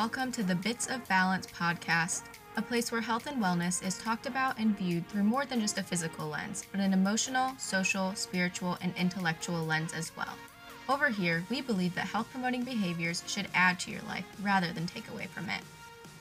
Welcome to the Bits of Balance podcast, a place where health and wellness is talked about and viewed through more than just a physical lens, but an emotional, social, spiritual, and intellectual lens as well. Over here, we believe that health promoting behaviors should add to your life rather than take away from it.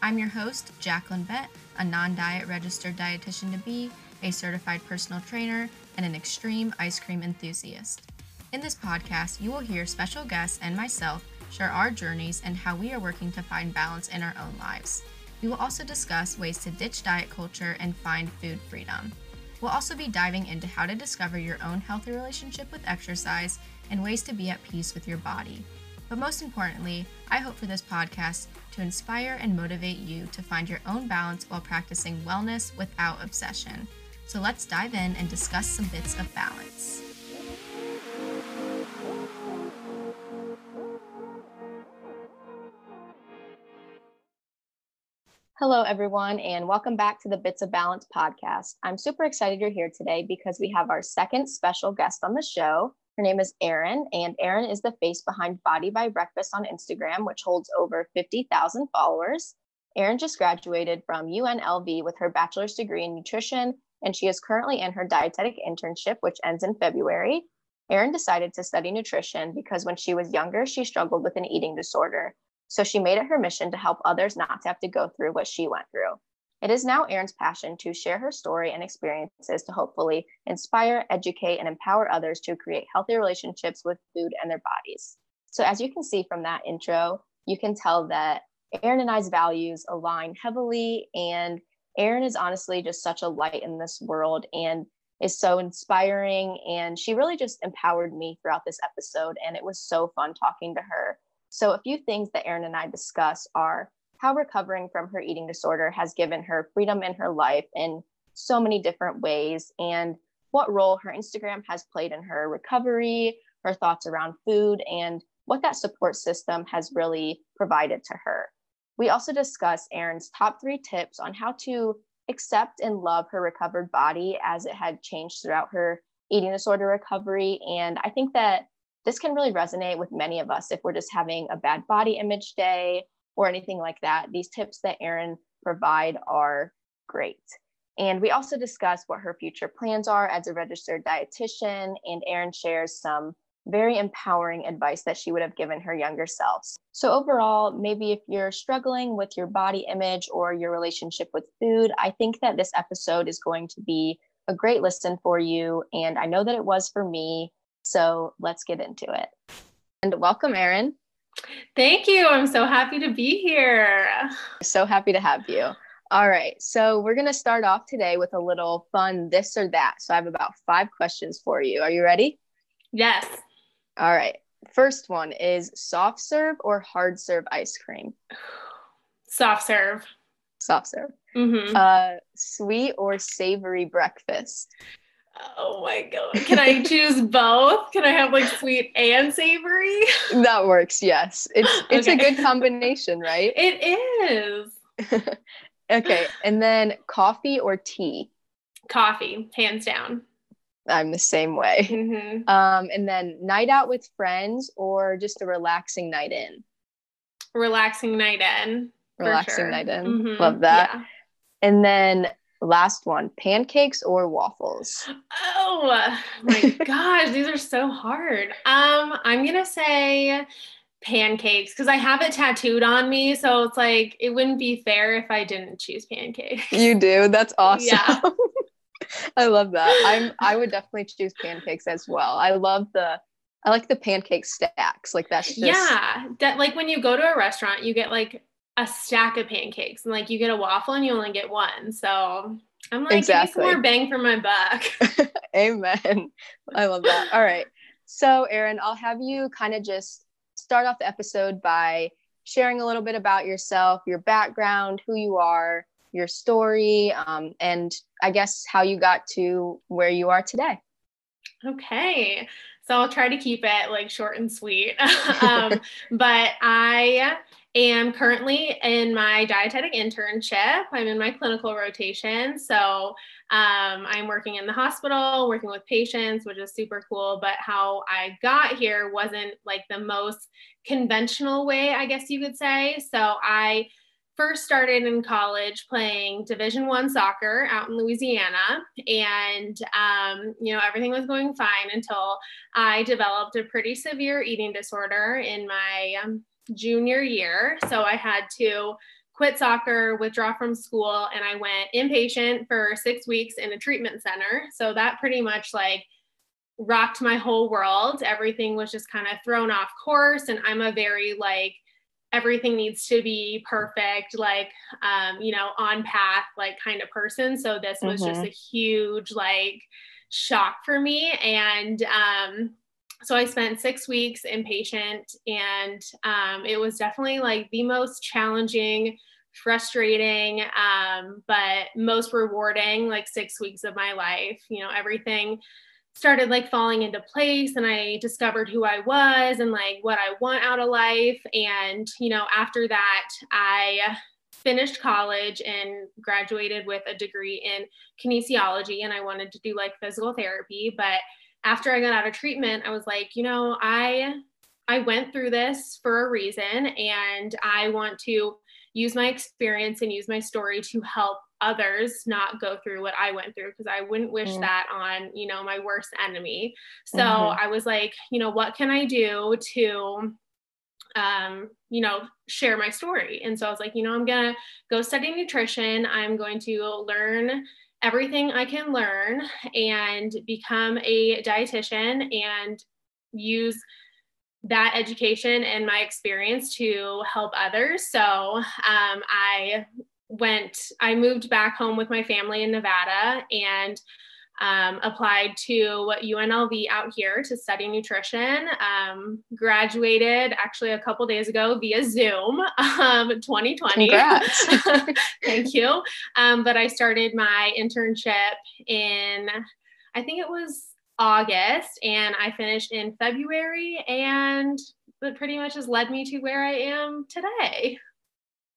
I'm your host, Jacqueline Bett, a non diet registered dietitian to be, a certified personal trainer, and an extreme ice cream enthusiast. In this podcast, you will hear special guests and myself share our journeys and how we are working to find balance in our own lives. We will also discuss ways to ditch diet culture and find food freedom. We'll also be diving into how to discover your own healthy relationship with exercise and ways to be at peace with your body. But most importantly, I hope for this podcast to inspire and motivate you to find your own balance while practicing wellness without obsession. So let's dive in and discuss some bits of balance. Hello, everyone, and welcome back to the Bits of Balance podcast. I'm super excited you're here today because we have our second special guest on the show. Her name is Erin, and Erin is the face behind Body by Breakfast on Instagram, which holds over 50,000 followers. Erin just graduated from UNLV with her bachelor's degree in nutrition, and she is currently in her dietetic internship, which ends in February. Erin decided to study nutrition because when she was younger, she struggled with an eating disorder. So she made it her mission to help others not to have to go through what she went through. It is now Erin's passion to share her story and experiences to hopefully inspire, educate, and empower others to create healthy relationships with food and their bodies. So, as you can see from that intro, you can tell that Erin and I's values align heavily. And Erin is honestly just such a light in this world and is so inspiring. And she really just empowered me throughout this episode. And it was so fun talking to her so, a few things that Erin and I discuss are how recovering from her eating disorder has given her freedom in her life in so many different ways, and what role her Instagram has played in her recovery, her thoughts around food, and what that support system has really provided to her. We also discuss Erin's top three tips on how to accept and love her recovered body as it had changed throughout her eating disorder recovery. And I think that this can really resonate with many of us if we're just having a bad body image day or anything like that. These tips that Erin provide are great. And we also discuss what her future plans are as a registered dietitian, and Erin shares some very empowering advice that she would have given her younger self. So, overall, maybe if you're struggling with your body image or your relationship with food, I think that this episode is going to be a great listen for you. And I know that it was for me. So let's get into it. And welcome, Erin. Thank you. I'm so happy to be here. So happy to have you. All right. So we're going to start off today with a little fun this or that. So I have about five questions for you. Are you ready? Yes. All right. First one is soft serve or hard serve ice cream? Soft serve. Soft serve. Mm-hmm. Uh, sweet or savory breakfast? Oh my god. Can I choose both? Can I have like sweet and savory? That works, yes. It's it's okay. a good combination, right? It is. okay. And then coffee or tea? Coffee, hands down. I'm the same way. Mm-hmm. Um, and then night out with friends or just a relaxing night in? Relaxing night in. Relaxing sure. night in. Mm-hmm. Love that. Yeah. And then Last one, pancakes or waffles? Oh my gosh, these are so hard. Um, I'm gonna say pancakes because I have it tattooed on me. So it's like it wouldn't be fair if I didn't choose pancakes. You do. That's awesome. Yeah. I love that. I'm I would definitely choose pancakes as well. I love the I like the pancake stacks. Like that's just Yeah. That like when you go to a restaurant, you get like a stack of pancakes and like you get a waffle and you only get one. So I'm like, exactly. more bang for my buck. Amen. I love that. All right. So, Erin, I'll have you kind of just start off the episode by sharing a little bit about yourself, your background, who you are, your story, um, and I guess how you got to where you are today. Okay. So I'll try to keep it like short and sweet. um, but I am currently in my dietetic internship. I'm in my clinical rotation. So um, I'm working in the hospital, working with patients, which is super cool. But how I got here wasn't like the most conventional way, I guess you could say. So I first started in college playing division one soccer out in louisiana and um, you know everything was going fine until i developed a pretty severe eating disorder in my um, junior year. So i had to quit soccer withdraw from school and i went inpatient for six weeks in a treatment center. So that pretty much like rocked my whole world. Everything was just kind of thrown off course and i'm a very like everything needs to be perfect like um you know on path like kind of person. So this was mm-hmm. just a huge like shock for me. And um so I spent six weeks inpatient, and um, it was definitely like the most challenging, frustrating, um, but most rewarding like six weeks of my life. You know, everything started like falling into place and I discovered who I was and like what I want out of life. And, you know, after that, I finished college and graduated with a degree in kinesiology and I wanted to do like physical therapy. But after I got out of treatment, I was like, you know, I I went through this for a reason and I want to use my experience and use my story to help others not go through what I went through because I wouldn't wish mm. that on, you know, my worst enemy. So mm-hmm. I was like, you know, what can I do to um, you know, share my story. And so I was like, you know, I'm going to go study nutrition. I'm going to learn everything I can learn and become a dietitian and use that education and my experience to help others. So um, I went, I moved back home with my family in Nevada and um, applied to UNLV out here to study nutrition. Um, graduated actually a couple days ago via Zoom, um, 2020. Thank you. Um, but I started my internship in, I think it was August and I finished in February and that pretty much has led me to where I am today.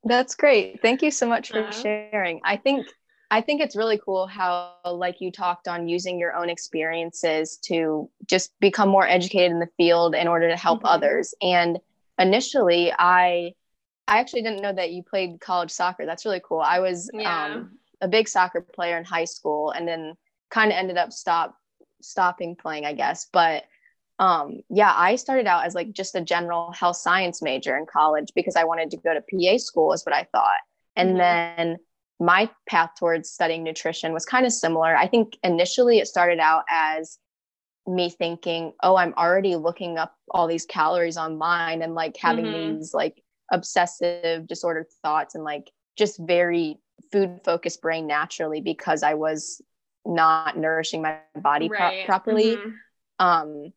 That's great. Thank you so much for uh, sharing. I think I think it's really cool how like you talked on using your own experiences to just become more educated in the field in order to help mm-hmm. others. And initially I I actually didn't know that you played college soccer. That's really cool. I was yeah. um, a big soccer player in high school and then kind of ended up stop stopping playing, I guess. But um, yeah, I started out as like just a general health science major in college because I wanted to go to PA school, is what I thought. And mm-hmm. then my path towards studying nutrition was kind of similar. I think initially it started out as me thinking, oh, I'm already looking up all these calories online and like having mm-hmm. these like obsessive disordered thoughts and like just very food focused brain naturally because I was not nourishing my body right. pro- properly. Mm-hmm. Um,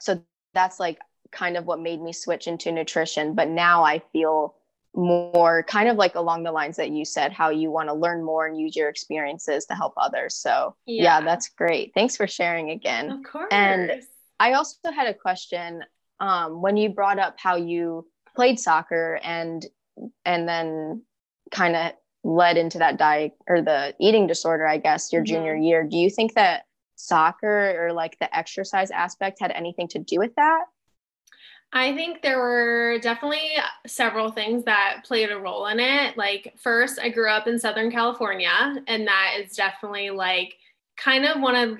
so that's like kind of what made me switch into nutrition. But now I feel more kind of like along the lines that you said, how you want to learn more and use your experiences to help others. So yeah, yeah that's great. Thanks for sharing again. Of course. And I also had a question um, when you brought up how you played soccer and and then kind of led into that diet or the eating disorder, I guess, your mm-hmm. junior year. Do you think that soccer or like the exercise aspect had anything to do with that? I think there were definitely several things that played a role in it. Like, first, I grew up in Southern California, and that is definitely like kind of one of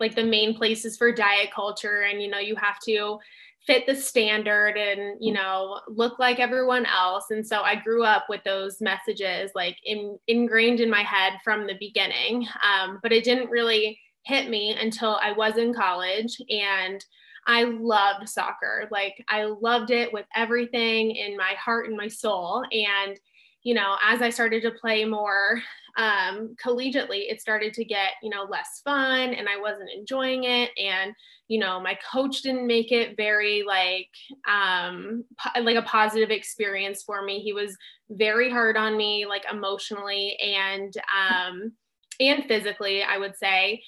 like the main places for diet culture. And, you know, you have to fit the standard and you know look like everyone else and so i grew up with those messages like in, ingrained in my head from the beginning um, but it didn't really hit me until i was in college and i loved soccer like i loved it with everything in my heart and my soul and you know as i started to play more um, collegiately, it started to get, you know, less fun and I wasn't enjoying it. And, you know, my coach didn't make it very like, um, po- like a positive experience for me. He was very hard on me, like emotionally and, um, and physically, I would say.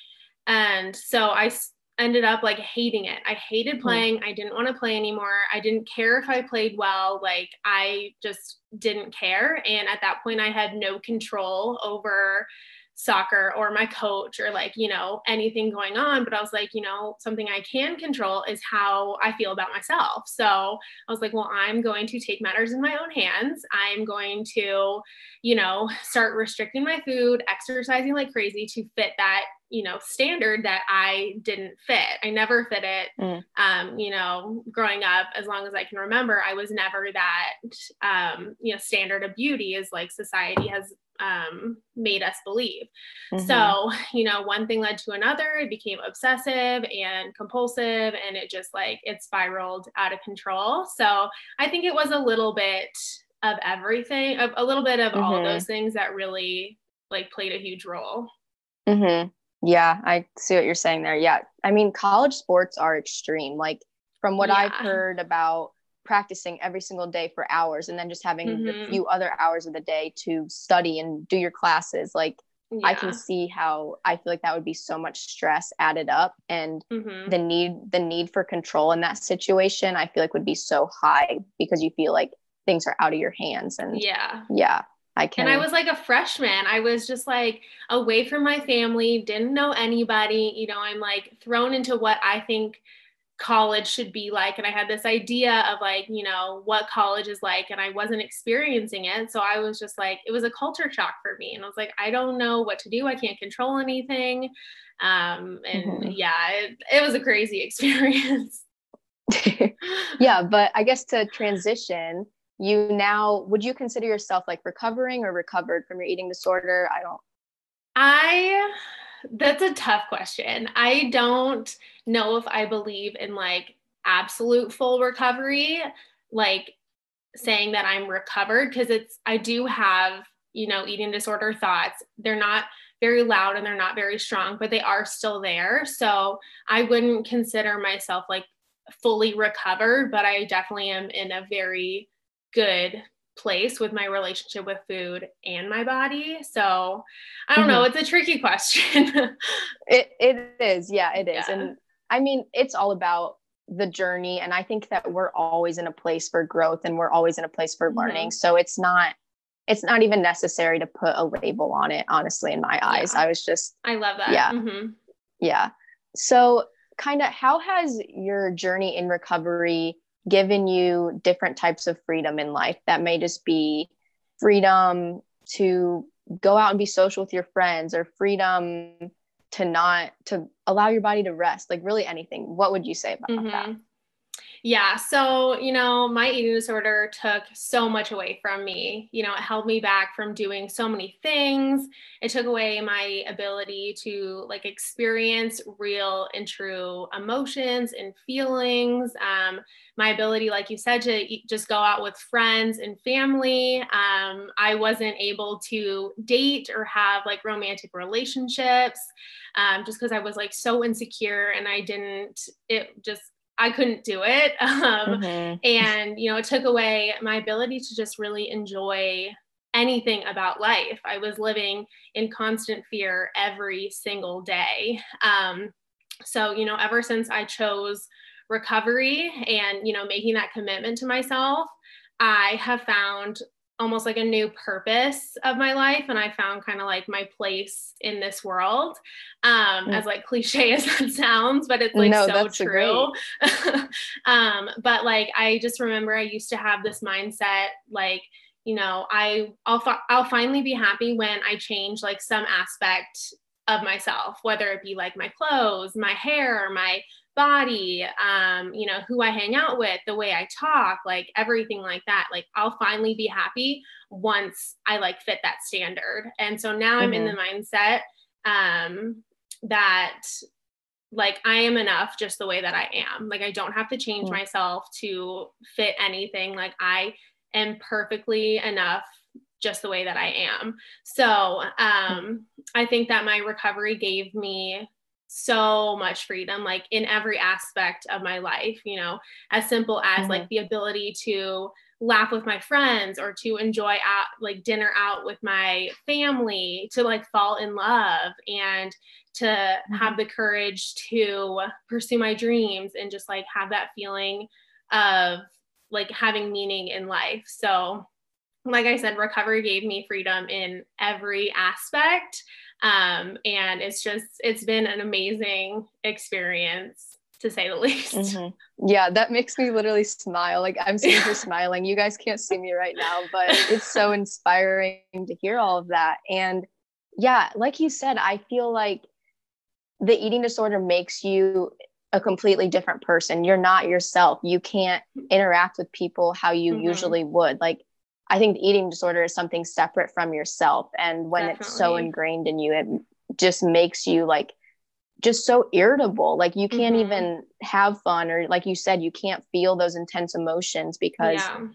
And so I, ended up like hating it. I hated hmm. playing. I didn't want to play anymore. I didn't care if I played well. Like I just didn't care. And at that point, I had no control over soccer or my coach or like, you know, anything going on. But I was like, you know, something I can control is how I feel about myself. So I was like, well, I'm going to take matters in my own hands. I'm going to, you know, start restricting my food, exercising like crazy to fit that you know standard that i didn't fit i never fit it mm. um, you know growing up as long as i can remember i was never that um, you know standard of beauty is like society has um, made us believe mm-hmm. so you know one thing led to another it became obsessive and compulsive and it just like it spiraled out of control so i think it was a little bit of everything of a little bit of mm-hmm. all of those things that really like played a huge role mm-hmm. Yeah, I see what you're saying there. Yeah. I mean, college sports are extreme. Like from what yeah. I've heard about practicing every single day for hours and then just having mm-hmm. a few other hours of the day to study and do your classes, like yeah. I can see how I feel like that would be so much stress added up and mm-hmm. the need the need for control in that situation I feel like would be so high because you feel like things are out of your hands and yeah. Yeah. I can. And I was like a freshman. I was just like away from my family, didn't know anybody. You know, I'm like thrown into what I think college should be like. And I had this idea of like, you know, what college is like, and I wasn't experiencing it. So I was just like, it was a culture shock for me. And I was like, I don't know what to do. I can't control anything. Um, and mm-hmm. yeah, it, it was a crazy experience. yeah, but I guess to transition, you now would you consider yourself like recovering or recovered from your eating disorder? I don't i that's a tough question. I don't know if i believe in like absolute full recovery like saying that i'm recovered because it's i do have you know eating disorder thoughts. They're not very loud and they're not very strong but they are still there. So i wouldn't consider myself like fully recovered but i definitely am in a very good place with my relationship with food and my body. So I don't mm-hmm. know, it's a tricky question. it it is. Yeah, it is. Yeah. And I mean, it's all about the journey and I think that we're always in a place for growth and we're always in a place for learning. Mm-hmm. So it's not it's not even necessary to put a label on it honestly in my eyes. Yeah. I was just I love that. Yeah. Mm-hmm. Yeah. So kind of how has your journey in recovery given you different types of freedom in life that may just be freedom to go out and be social with your friends or freedom to not to allow your body to rest like really anything what would you say about mm-hmm. that yeah. So, you know, my eating disorder took so much away from me. You know, it held me back from doing so many things. It took away my ability to like experience real and true emotions and feelings. Um, my ability, like you said, to just go out with friends and family. Um, I wasn't able to date or have like romantic relationships um, just because I was like so insecure and I didn't, it just, I couldn't do it. Um, mm-hmm. And, you know, it took away my ability to just really enjoy anything about life. I was living in constant fear every single day. Um, so, you know, ever since I chose recovery and, you know, making that commitment to myself, I have found almost like a new purpose of my life and i found kind of like my place in this world um mm. as like cliche as that sounds but it's like no, so true um but like i just remember i used to have this mindset like you know i i'll fi- i'll finally be happy when i change like some aspect of myself whether it be like my clothes my hair my body, um, you know, who I hang out with, the way I talk, like everything like that. Like I'll finally be happy once I like fit that standard. And so now mm-hmm. I'm in the mm-hmm. mindset um that like I am enough just the way that I am. Like I don't have to change mm-hmm. myself to fit anything. Like I am perfectly enough just the way that I am. So um, I think that my recovery gave me so much freedom like in every aspect of my life you know as simple as mm-hmm. like the ability to laugh with my friends or to enjoy out like dinner out with my family to like fall in love and to mm-hmm. have the courage to pursue my dreams and just like have that feeling of like having meaning in life. So, like I said, recovery gave me freedom in every aspect. Um, and it's just, it's been an amazing experience to say the least. Mm-hmm. Yeah, that makes me literally smile. Like I'm sitting here smiling. You guys can't see me right now, but it's so inspiring to hear all of that. And yeah, like you said, I feel like the eating disorder makes you a completely different person. You're not yourself. You can't interact with people how you mm-hmm. usually would. Like I think the eating disorder is something separate from yourself. And when Definitely. it's so ingrained in you, it just makes you like just so irritable. Like you can't mm-hmm. even have fun, or like you said, you can't feel those intense emotions because yeah.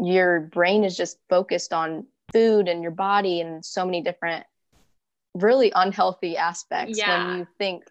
your brain is just focused on food and your body and so many different really unhealthy aspects yeah. when you think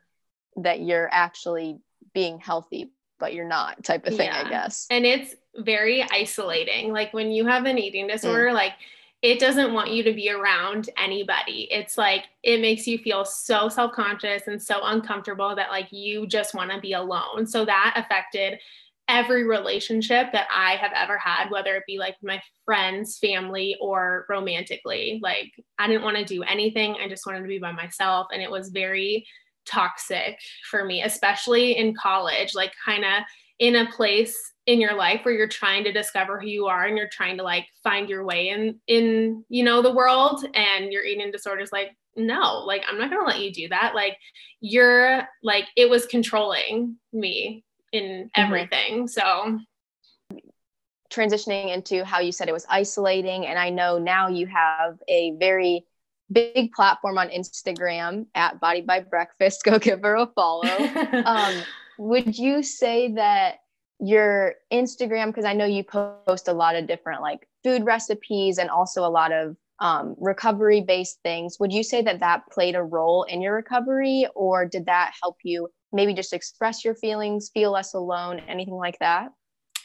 that you're actually being healthy but you're not type of thing yeah. i guess and it's very isolating like when you have an eating disorder mm. like it doesn't want you to be around anybody. It's like it makes you feel so self conscious and so uncomfortable that like you just want to be alone. So that affected every relationship that I have ever had, whether it be like my friends, family, or romantically. Like I didn't want to do anything. I just wanted to be by myself. And it was very toxic for me, especially in college, like kind of in a place in your life where you're trying to discover who you are and you're trying to like find your way in in you know the world and your eating disorders like no like i'm not going to let you do that like you're like it was controlling me in mm-hmm. everything mm-hmm. so transitioning into how you said it was isolating and i know now you have a very big platform on instagram at body by breakfast go give her a follow um, would you say that your Instagram, because I know you post a lot of different like food recipes and also a lot of um, recovery based things, would you say that that played a role in your recovery or did that help you maybe just express your feelings, feel less alone, anything like that?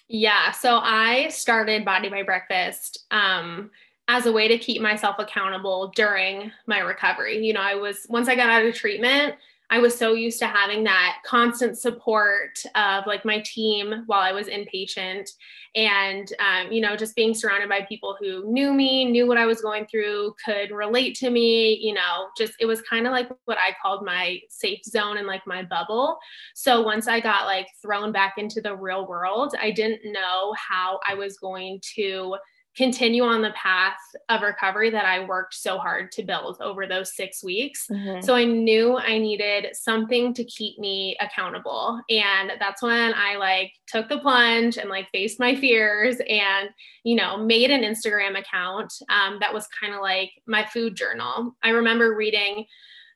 Yeah. So I started Body by Breakfast. Um, as a way to keep myself accountable during my recovery. You know, I was once I got out of treatment, I was so used to having that constant support of like my team while I was inpatient and, um, you know, just being surrounded by people who knew me, knew what I was going through, could relate to me, you know, just it was kind of like what I called my safe zone and like my bubble. So once I got like thrown back into the real world, I didn't know how I was going to continue on the path of recovery that I worked so hard to build over those six weeks. Mm-hmm. So I knew I needed something to keep me accountable. And that's when I like took the plunge and like faced my fears and, you know, made an Instagram account um, that was kind of like my food journal. I remember reading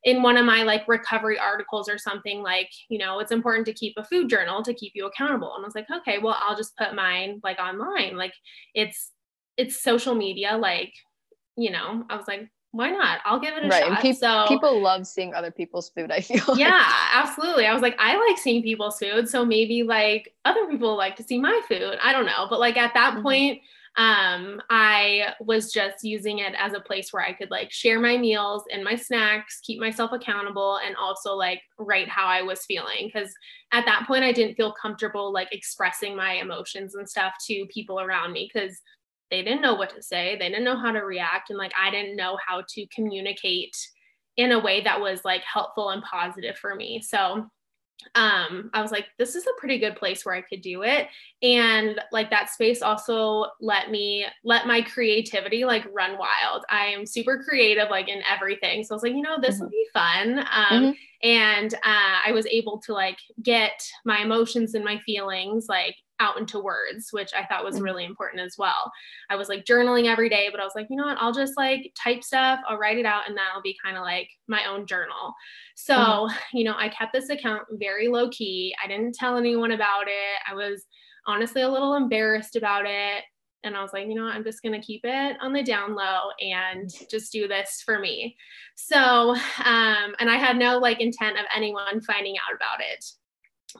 in one of my like recovery articles or something like you know it's important to keep a food journal to keep you accountable and i was like okay well i'll just put mine like online like it's it's social media like you know i was like why not i'll give it a right. shot and pe- so people love seeing other people's food i feel like. yeah absolutely i was like i like seeing people's food so maybe like other people like to see my food i don't know but like at that mm-hmm. point um i was just using it as a place where i could like share my meals and my snacks keep myself accountable and also like write how i was feeling because at that point i didn't feel comfortable like expressing my emotions and stuff to people around me because they didn't know what to say they didn't know how to react and like i didn't know how to communicate in a way that was like helpful and positive for me. So um i was like this is a pretty good place where i could do it. And like that space also let me let my creativity like run wild. I am super creative like in everything. So i was like you know this mm-hmm. will be fun. Um mm-hmm. and uh, i was able to like get my emotions and my feelings like out into words, which I thought was mm. really important as well. I was like journaling every day, but I was like, you know what? I'll just like type stuff, I'll write it out, and that'll be kind of like my own journal. So, mm-hmm. you know, I kept this account very low key. I didn't tell anyone about it. I was honestly a little embarrassed about it. And I was like, you know, what? I'm just going to keep it on the down low and just do this for me. So, um, and I had no like intent of anyone finding out about it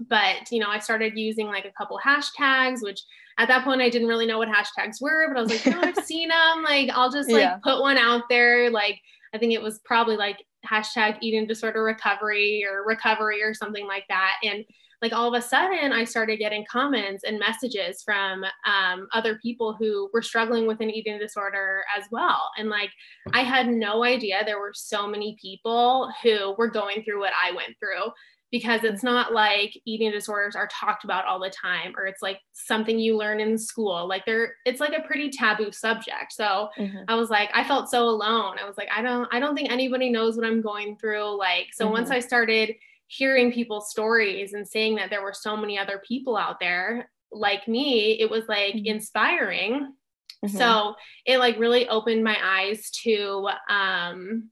but you know i started using like a couple hashtags which at that point i didn't really know what hashtags were but i was like know i've seen them like i'll just like yeah. put one out there like i think it was probably like hashtag eating disorder recovery or recovery or something like that. And like all of a sudden I started getting comments and messages from um, other people who were struggling with an eating disorder as well. And like I had no idea there were so many people who were going through what I went through because it's not like eating disorders are talked about all the time or it's like something you learn in school like they're it's like a pretty taboo subject so mm-hmm. i was like i felt so alone i was like i don't i don't think anybody knows what i'm going through like so mm-hmm. once i started hearing people's stories and saying that there were so many other people out there like me, it was like mm-hmm. inspiring. Mm-hmm. So it like really opened my eyes to um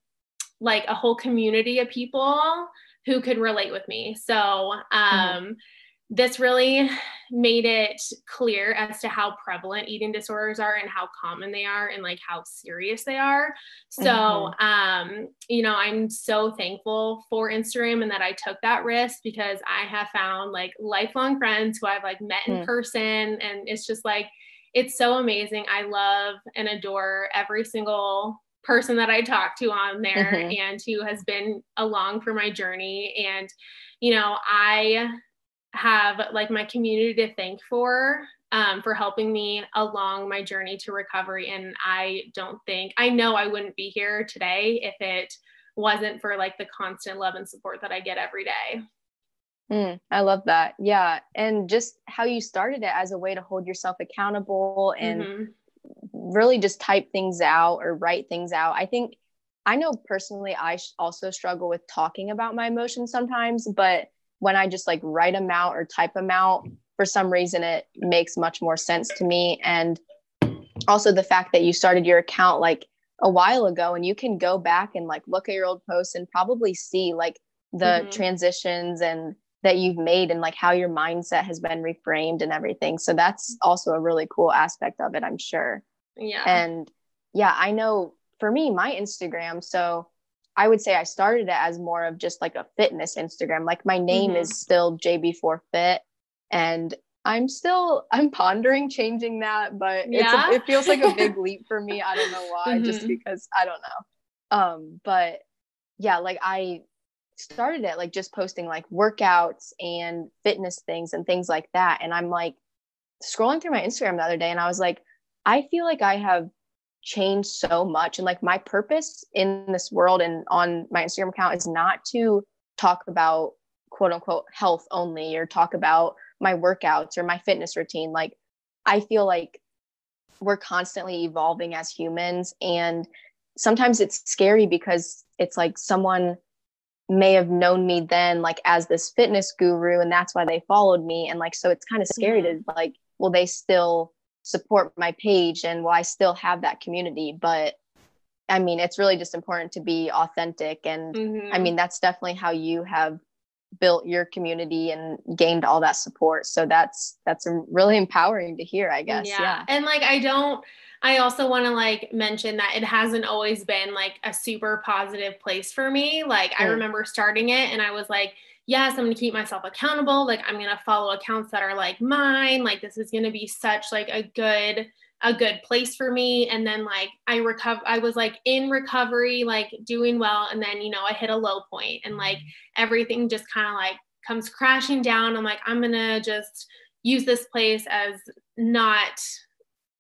like a whole community of people who could relate with me. So mm-hmm. um mm-hmm this really made it clear as to how prevalent eating disorders are and how common they are and like how serious they are. So, mm-hmm. um, you know, I'm so thankful for Instagram and that I took that risk because I have found like lifelong friends who I've like met in mm. person and it's just like it's so amazing. I love and adore every single person that I talk to on there mm-hmm. and who has been along for my journey and you know, I have like my community to thank for um, for helping me along my journey to recovery. And I don't think, I know I wouldn't be here today if it wasn't for like the constant love and support that I get every day. Mm, I love that. Yeah. And just how you started it as a way to hold yourself accountable and mm-hmm. Really just type things out or write things out. I think I know personally, I also struggle with talking about my emotions sometimes, but when I just like write them out or type them out, for some reason it makes much more sense to me. And also the fact that you started your account like a while ago and you can go back and like look at your old posts and probably see like the mm-hmm. transitions and that you've made and like how your mindset has been reframed and everything. So that's also a really cool aspect of it, I'm sure. Yeah. And yeah, I know for me, my Instagram, so I would say I started it as more of just like a fitness Instagram. Like my name mm-hmm. is still JB4 Fit and I'm still I'm pondering changing that, but yeah. a, it feels like a big leap for me. I don't know why, mm-hmm. just because I don't know. Um, but yeah, like I started it like just posting like workouts and fitness things and things like that. And I'm like scrolling through my Instagram the other day and I was like, I feel like I have changed so much and like my purpose in this world and on my instagram account is not to talk about quote unquote health only or talk about my workouts or my fitness routine. Like i feel like we're constantly evolving as humans and sometimes it's scary because it's like someone may have known me then like as this fitness guru and that's why they followed me and like so it's kind of scary to like will they still support my page and will I still have that community? But I mean, it's really just important to be authentic. And mm-hmm. I mean, that's definitely how you have built your community and gained all that support. So that's that's really empowering to hear, I guess. Yeah. yeah. And like I don't I also want to like mention that it hasn't always been like a super positive place for me. Like mm. I remember starting it and I was like yes, I'm going to keep myself accountable. Like I'm going to follow accounts that are like mine. Like this is going to be such like a good a good place for me and then like I recover I was like in recovery like doing well and then you know I hit a low point and like mm-hmm. everything just kind of like comes crashing down. I'm like I'm going to just use this place as not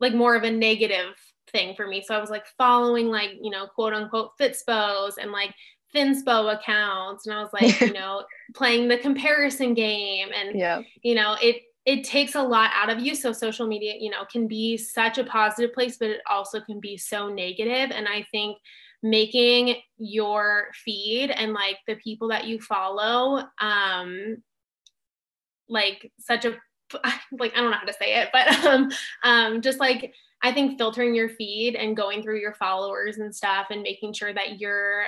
like more of a negative thing for me. So I was like following like, you know, quote unquote Fitspos and like Thinspo accounts and I was like, you know, playing the comparison game and yeah. you know, it it takes a lot out of you. So social media, you know, can be such a positive place, but it also can be so negative. And I think making your feed and like the people that you follow, um, like such a like I don't know how to say it, but um, um, just like I think filtering your feed and going through your followers and stuff and making sure that you're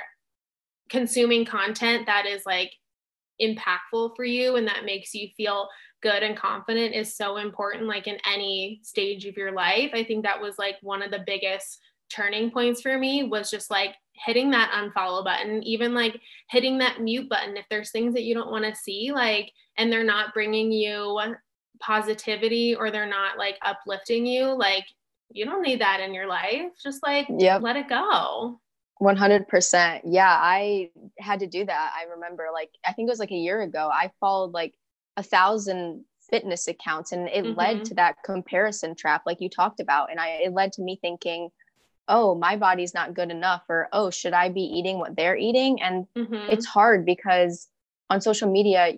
consuming content that is like impactful for you and that makes you feel good and confident is so important like in any stage of your life. I think that was like one of the biggest turning points for me was just like hitting that unfollow button even like hitting that mute button if there's things that you don't want to see like and they're not bringing you positivity or they're not like uplifting you like you don't need that in your life. Just like yep. let it go 100%. Yeah, I had to do that. I remember like I think it was like a year ago. I followed like a thousand fitness accounts and it mm-hmm. led to that comparison trap like you talked about and I it led to me thinking, "Oh, my body's not good enough," or "Oh, should I be eating what they're eating?" And mm-hmm. it's hard because on social media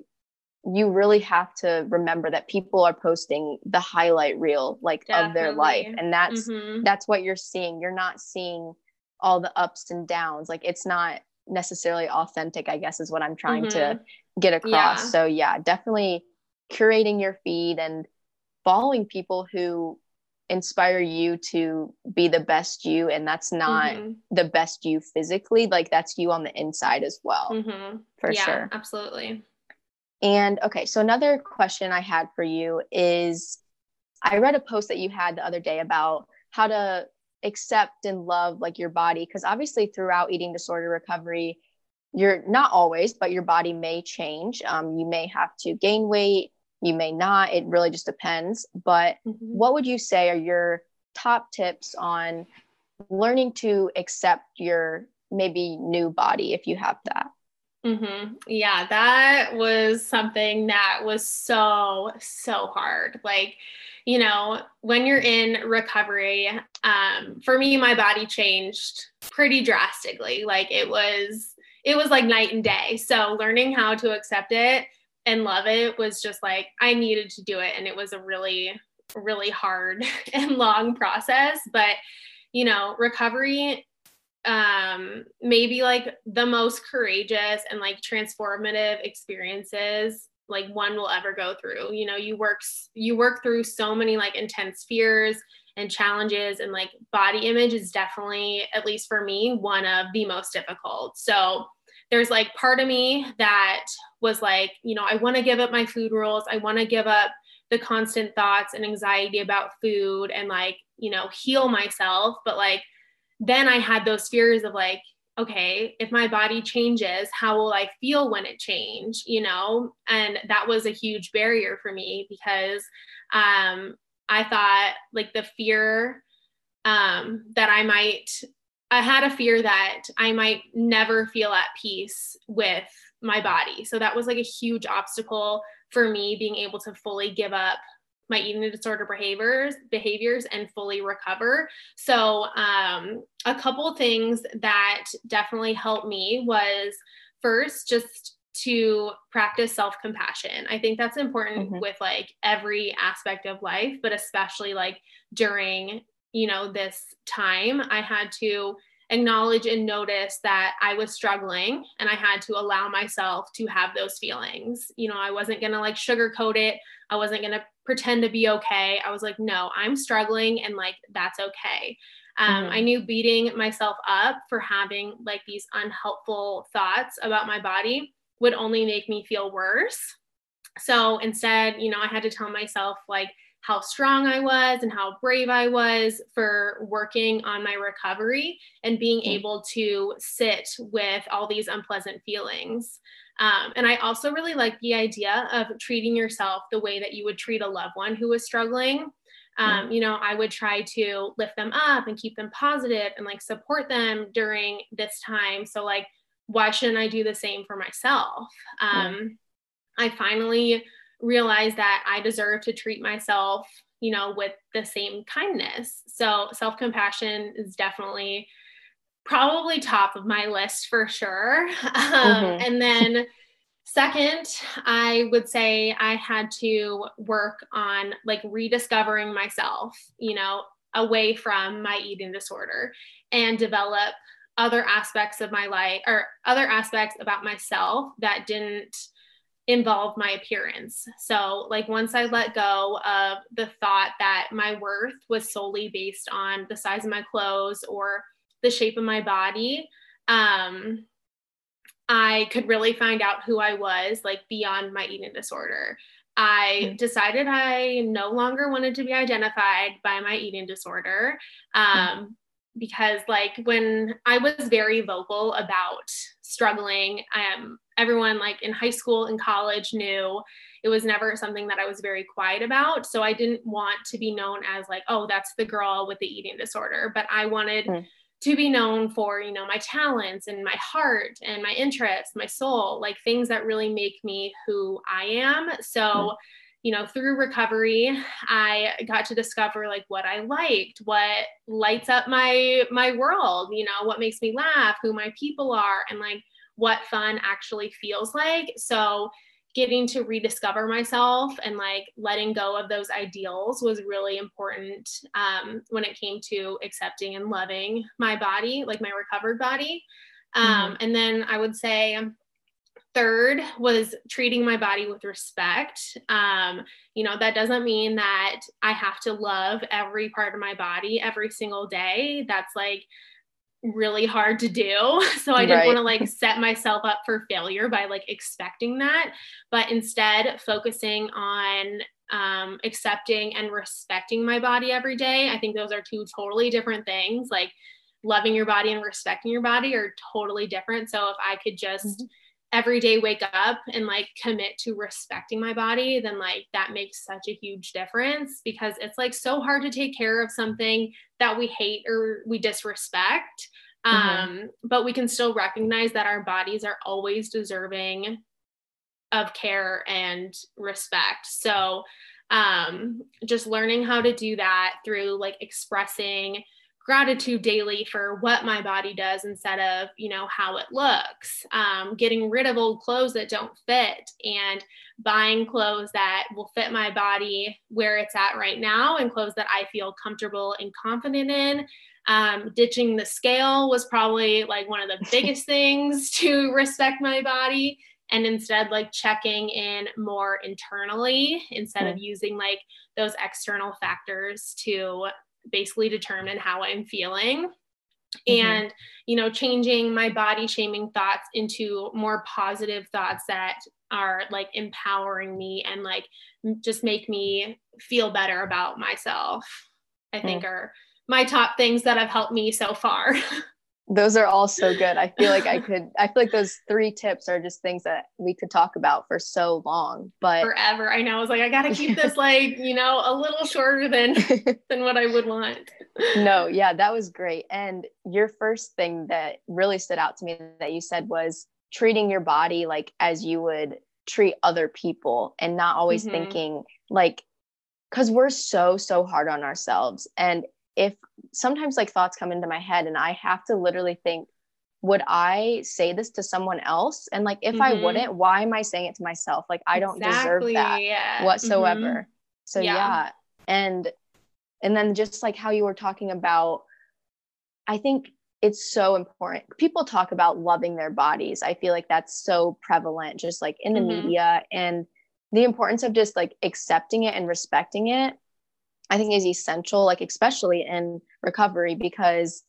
you really have to remember that people are posting the highlight reel like Definitely. of their life and that's mm-hmm. that's what you're seeing you're not seeing all the ups and downs like it's not necessarily authentic i guess is what i'm trying mm-hmm. to get across yeah. so yeah definitely curating your feed and following people who inspire you to be the best you and that's not mm-hmm. the best you physically like that's you on the inside as well mm-hmm. for yeah, sure absolutely and okay so another question i had for you is i read a post that you had the other day about how to accept and love like your body because obviously throughout eating disorder recovery you're not always but your body may change. Um, you may have to gain weight you may not it really just depends. But mm-hmm. what would you say are your top tips on learning to accept your maybe new body if you have that Mm-hmm. Yeah, that was something that was so, so hard. Like, you know, when you're in recovery, um, for me, my body changed pretty drastically. Like it was, it was like night and day. So learning how to accept it and love it was just like I needed to do it. And it was a really, really hard and long process. But, you know, recovery um maybe like the most courageous and like transformative experiences like one will ever go through. You know you work you work through so many like intense fears and challenges and like body image is definitely at least for me one of the most difficult. So there's like part of me that was like you know i want to give up my food rules. I want to give up the constant thoughts and anxiety about food and like you know heal myself. But like then I had those fears of like, okay, if my body changes, how will I feel when it change? You know, and that was a huge barrier for me because um, I thought like the fear um, that I might, I had a fear that I might never feel at peace with my body. So that was like a huge obstacle for me being able to fully give up my eating disorder behaviors behaviors and fully recover so um, a couple things that definitely helped me was first just to practice self-compassion i think that's important mm-hmm. with like every aspect of life but especially like during you know this time i had to acknowledge and notice that I was struggling and I had to allow myself to have those feelings. You know, I wasn't going to like sugarcoat it. I wasn't going to pretend to be okay. I was like, no, I'm struggling and like that's okay. Um, mm-hmm. I knew beating myself up for having like these unhelpful thoughts about my body would only make me feel worse. So instead, you know, I had to tell myself, like, how strong I was and how brave I was for working on my recovery and being mm-hmm. able to sit with all these unpleasant feelings. Um, and I also really like the idea of treating yourself the way that you would treat a loved one who was struggling. Um, mm-hmm. you know, I would try to lift them up and keep them positive and like support them during this time. So, like, why shouldn't I do the same for myself? Um, I finally realized that I deserve to treat myself, you know, with the same kindness. So, self compassion is definitely probably top of my list for sure. Um, mm-hmm. And then, second, I would say I had to work on like rediscovering myself, you know, away from my eating disorder and develop other aspects of my life or other aspects about myself that didn't involve my appearance. So, like, once I let go of the thought that my worth was solely based on the size of my clothes or the shape of my body, um, I could really find out who I was, like, beyond my eating disorder. I mm-hmm. decided I no longer wanted to be identified by my eating disorder. Um. Because, like, when I was very vocal about struggling, um, everyone like in high school and college knew it was never something that I was very quiet about. So I didn't want to be known as like, oh, that's the girl with the eating disorder. But I wanted mm. to be known for, you know, my talents and my heart and my interests, my soul, like things that really make me who I am. So, mm-hmm. you know, through recovery, I got to discover like what I liked, what lights up my my world, you know, what makes me laugh, who my people are and like what fun actually feels like. So, getting to rediscover myself and like letting go of those ideals was really important um, when it came to accepting and loving my body, like my recovered body. Um, mm-hmm. And then I would say, third was treating my body with respect. Um, you know, that doesn't mean that I have to love every part of my body every single day. That's like, really hard to do. So I didn't right. want to like set myself up for failure by like expecting that, but instead focusing on um, accepting and respecting my body every day. I think those are two totally different things. Like loving your body and respecting your body are totally different. So if I could just mm-hmm. Every day wake up and like commit to respecting my body, then like that makes such a huge difference because it's like so hard to take care of something that we hate or we disrespect. Mm-hmm. Um, but we can still recognize that our bodies are always deserving of care and respect. So, um, just learning how to do that through like expressing gratitude daily for what my body does instead of you know how it looks um, getting rid of old clothes that don't fit and buying clothes that will fit my body where it's at right now and clothes that i feel comfortable and confident in um, ditching the scale was probably like one of the biggest things to respect my body and instead like checking in more internally instead mm-hmm. of using like those external factors to basically determine how I'm feeling. Mm-hmm. And, you know, changing my body shaming thoughts into more positive thoughts that are like empowering me and like just make me feel better about myself, I think mm. are my top things that have helped me so far. those are all so good. I feel like I could I feel like those three tips are just things that we could talk about for so long. But forever. I know. I was like, I gotta keep this like, you know, a little shorter than than what I would want. No, yeah, that was great. And your first thing that really stood out to me that you said was treating your body like as you would treat other people and not always mm-hmm. thinking like because we're so so hard on ourselves and if sometimes like thoughts come into my head and I have to literally think, would I say this to someone else? And like, if mm-hmm. I wouldn't, why am I saying it to myself? Like, I don't exactly. deserve that yeah. whatsoever. Mm-hmm. So yeah. yeah. And, and then just like how you were talking about, I think it's so important. People talk about loving their bodies. I feel like that's so prevalent, just like in the mm-hmm. media and the importance of just like accepting it and respecting it I think is essential, like especially in recovery, because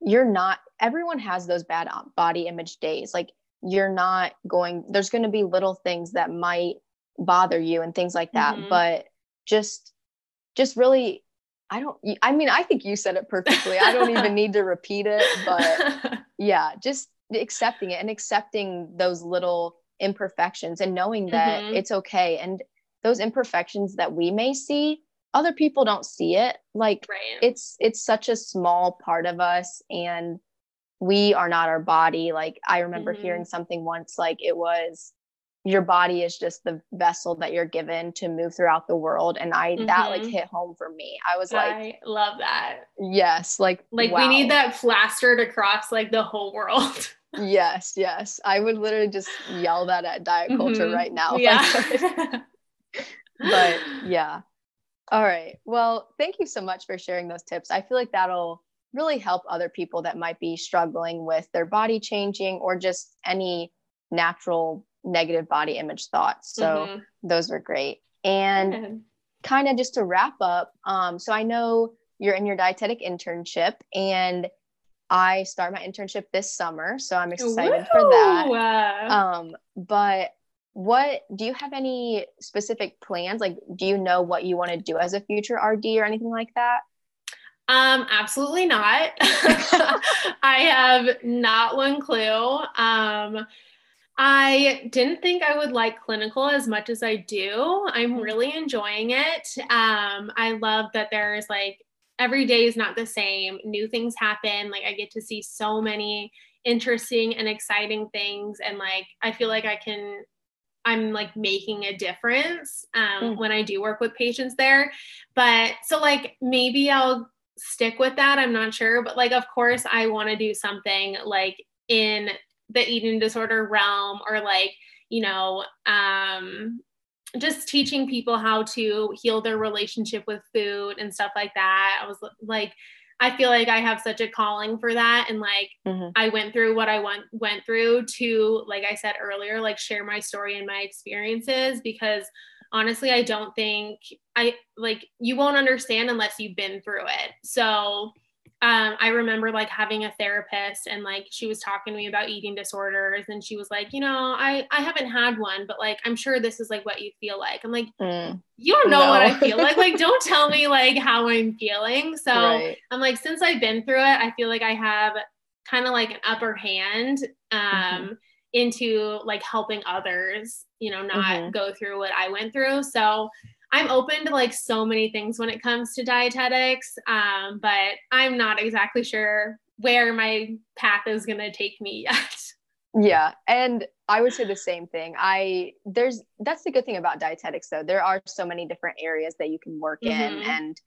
you're not, everyone has those bad body image days. Like you're not going, there's going to be little things that might bother you and things like that. Mm-hmm. But just, just really, I don't, I mean, I think you said it perfectly. I don't even need to repeat it, but yeah, just accepting it and accepting those little imperfections and knowing that mm-hmm. it's okay. And those imperfections that we may see, other people don't see it like right. it's it's such a small part of us and we are not our body like i remember mm-hmm. hearing something once like it was your body is just the vessel that you're given to move throughout the world and i mm-hmm. that like mm-hmm. hit home for me i was like i love that yes like like wow. we need that plastered across like the whole world yes yes i would literally just yell that at diet culture mm-hmm. right now yeah. but yeah all right. Well, thank you so much for sharing those tips. I feel like that'll really help other people that might be struggling with their body changing or just any natural negative body image thoughts. So mm-hmm. those were great. And kind of just to wrap up, um, so I know you're in your dietetic internship and I start my internship this summer, so I'm excited Woo! for that. Um, but what do you have any specific plans like do you know what you want to do as a future rd or anything like that um absolutely not i have not one clue um I didn't think I would like clinical as much as I do. I'm mm-hmm. really enjoying it. Um, I love that there's like every day is not the same. New things happen. Like I get to see so many interesting and exciting things. And like I feel like I can I'm like making a difference um, mm. when I do work with patients there. But so like maybe I'll stick with that. I'm not sure. But like, of course, I want to do something like in the eating disorder realm or like, you know, um, just teaching people how to heal their relationship with food and stuff like that. I was like, I feel like I have such a calling for that. And like mm-hmm. I went through what I went went through to, like I said earlier, like share my story and my experiences because honestly, I don't think I like you won't understand unless you've been through it. So um, I remember like having a therapist and like she was talking to me about eating disorders and she was like, you know, I I haven't had one, but like I'm sure this is like what you feel like. I'm like, mm, you don't know no. what I feel like. Like, don't tell me like how I'm feeling. So right. I'm like, since I've been through it, I feel like I have kind of like an upper hand um mm-hmm. into like helping others, you know, not mm-hmm. go through what I went through. So I'm open to like so many things when it comes to dietetics, um, but I'm not exactly sure where my path is going to take me yet. Yeah, and I would say the same thing. I there's that's the good thing about dietetics though. There are so many different areas that you can work mm-hmm. in and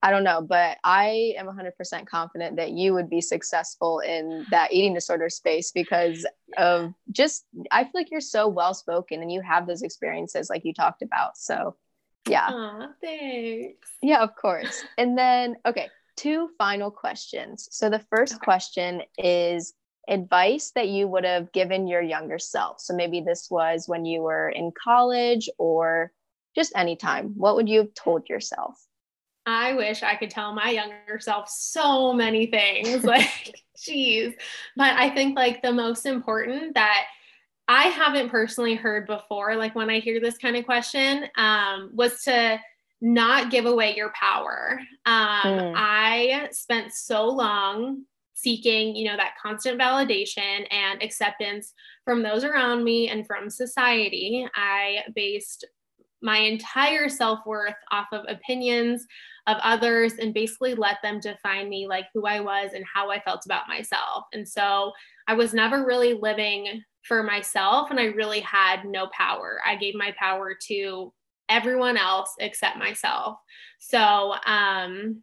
I don't know, but I am 100% confident that you would be successful in that eating disorder space because of just I feel like you're so well spoken and you have those experiences like you talked about. So yeah. Aw, thanks. Yeah, of course. And then, okay, two final questions. So the first okay. question is advice that you would have given your younger self. So maybe this was when you were in college or just anytime. What would you have told yourself? I wish I could tell my younger self so many things. like, geez. But I think like the most important that I haven't personally heard before, like when I hear this kind of question, um, was to not give away your power. Um, mm. I spent so long seeking, you know, that constant validation and acceptance from those around me and from society. I based my entire self worth off of opinions of others and basically let them define me like who I was and how I felt about myself. And so I was never really living for myself and I really had no power. I gave my power to everyone else except myself. So, um,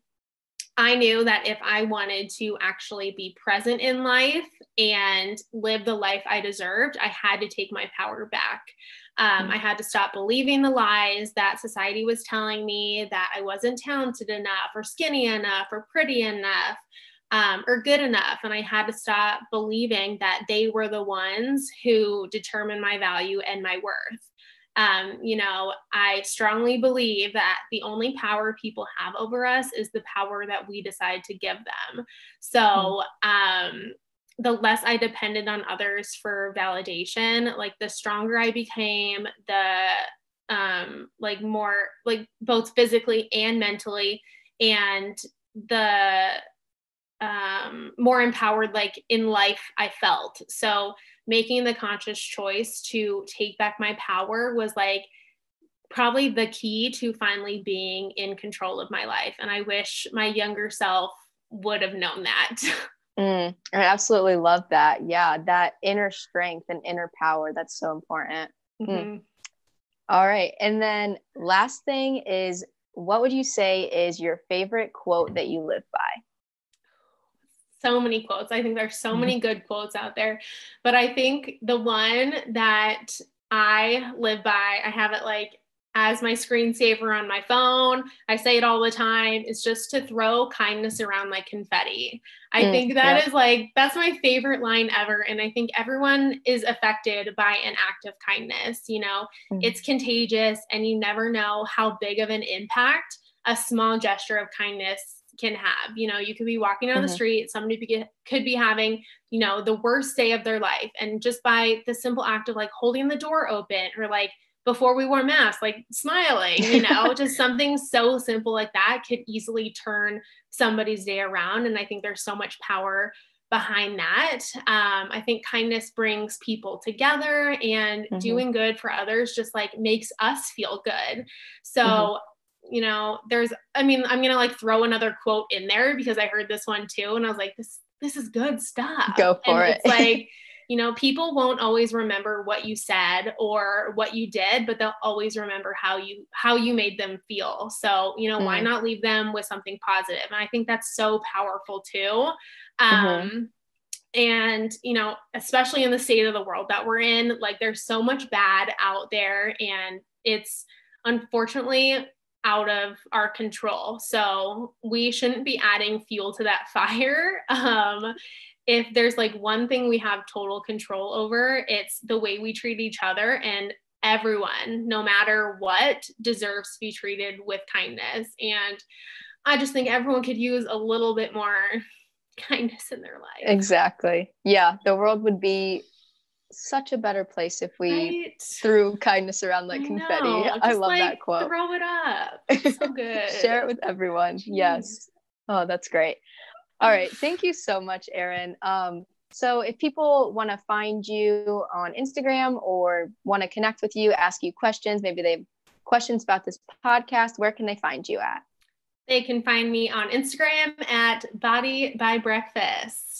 I knew that if I wanted to actually be present in life and live the life I deserved, I had to take my power back. Um, I had to stop believing the lies that society was telling me that I wasn't talented enough or skinny enough or pretty enough um, or good enough. And I had to stop believing that they were the ones who determine my value and my worth. Um, you know, I strongly believe that the only power people have over us is the power that we decide to give them. So, um, the less I depended on others for validation, like the stronger I became, the um, like more, like both physically and mentally, and the um, more empowered like in life I felt. So making the conscious choice to take back my power was like probably the key to finally being in control of my life. And I wish my younger self would have known that. Mm, I absolutely love that. Yeah, that inner strength and inner power. That's so important. Mm. Mm-hmm. Mm. All right. And then last thing is what would you say is your favorite quote that you live by? So many quotes. I think there's so mm-hmm. many good quotes out there. But I think the one that I live by, I have it like as my screensaver on my phone. I say it all the time. It's just to throw kindness around like confetti. I mm, think that yeah. is like, that's my favorite line ever. And I think everyone is affected by an act of kindness. You know, mm. it's contagious and you never know how big of an impact a small gesture of kindness can have. You know, you could be walking down mm-hmm. the street, somebody be, could be having, you know, the worst day of their life. And just by the simple act of like holding the door open or like before we wore masks, like smiling, you know, just something so simple like that could easily turn somebody's day around. And I think there's so much power behind that. Um, I think kindness brings people together and mm-hmm. doing good for others just like makes us feel good. So, mm-hmm you know, there's, I mean, I'm going to like throw another quote in there because I heard this one too. And I was like, this, this is good stuff. Go for and it. It's like, you know, people won't always remember what you said or what you did, but they'll always remember how you how you made them feel. So, you know, mm. why not leave them with something positive? And I think that's so powerful too. Um, mm-hmm. And, you know, especially in the state of the world that we're in, like there's so much bad out there and it's unfortunately out of our control. So we shouldn't be adding fuel to that fire. Um, if there's like one thing we have total control over, it's the way we treat each other and everyone, no matter what, deserves to be treated with kindness. And I just think everyone could use a little bit more kindness in their life. Exactly. Yeah, the world would be such a better place if we right? threw kindness around like confetti. I, I love like, that quote. Throw it up. so good. Share it with everyone. Yes. Oh, that's great. All right. Thank you so much, Erin. Um, so if people want to find you on Instagram or want to connect with you, ask you questions, maybe they have questions about this podcast, where can they find you at? They can find me on Instagram at Body by Breakfast.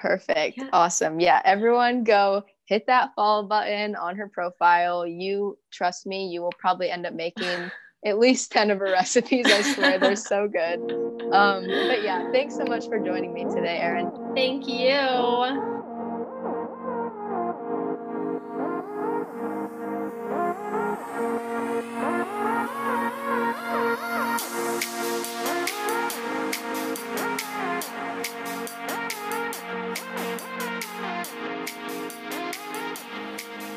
Perfect. Yeah. Awesome. Yeah. Everyone go hit that follow button on her profile. You trust me, you will probably end up making at least 10 of her recipes. I swear they're so good. Um, but yeah, thanks so much for joining me today, Erin. Thank you.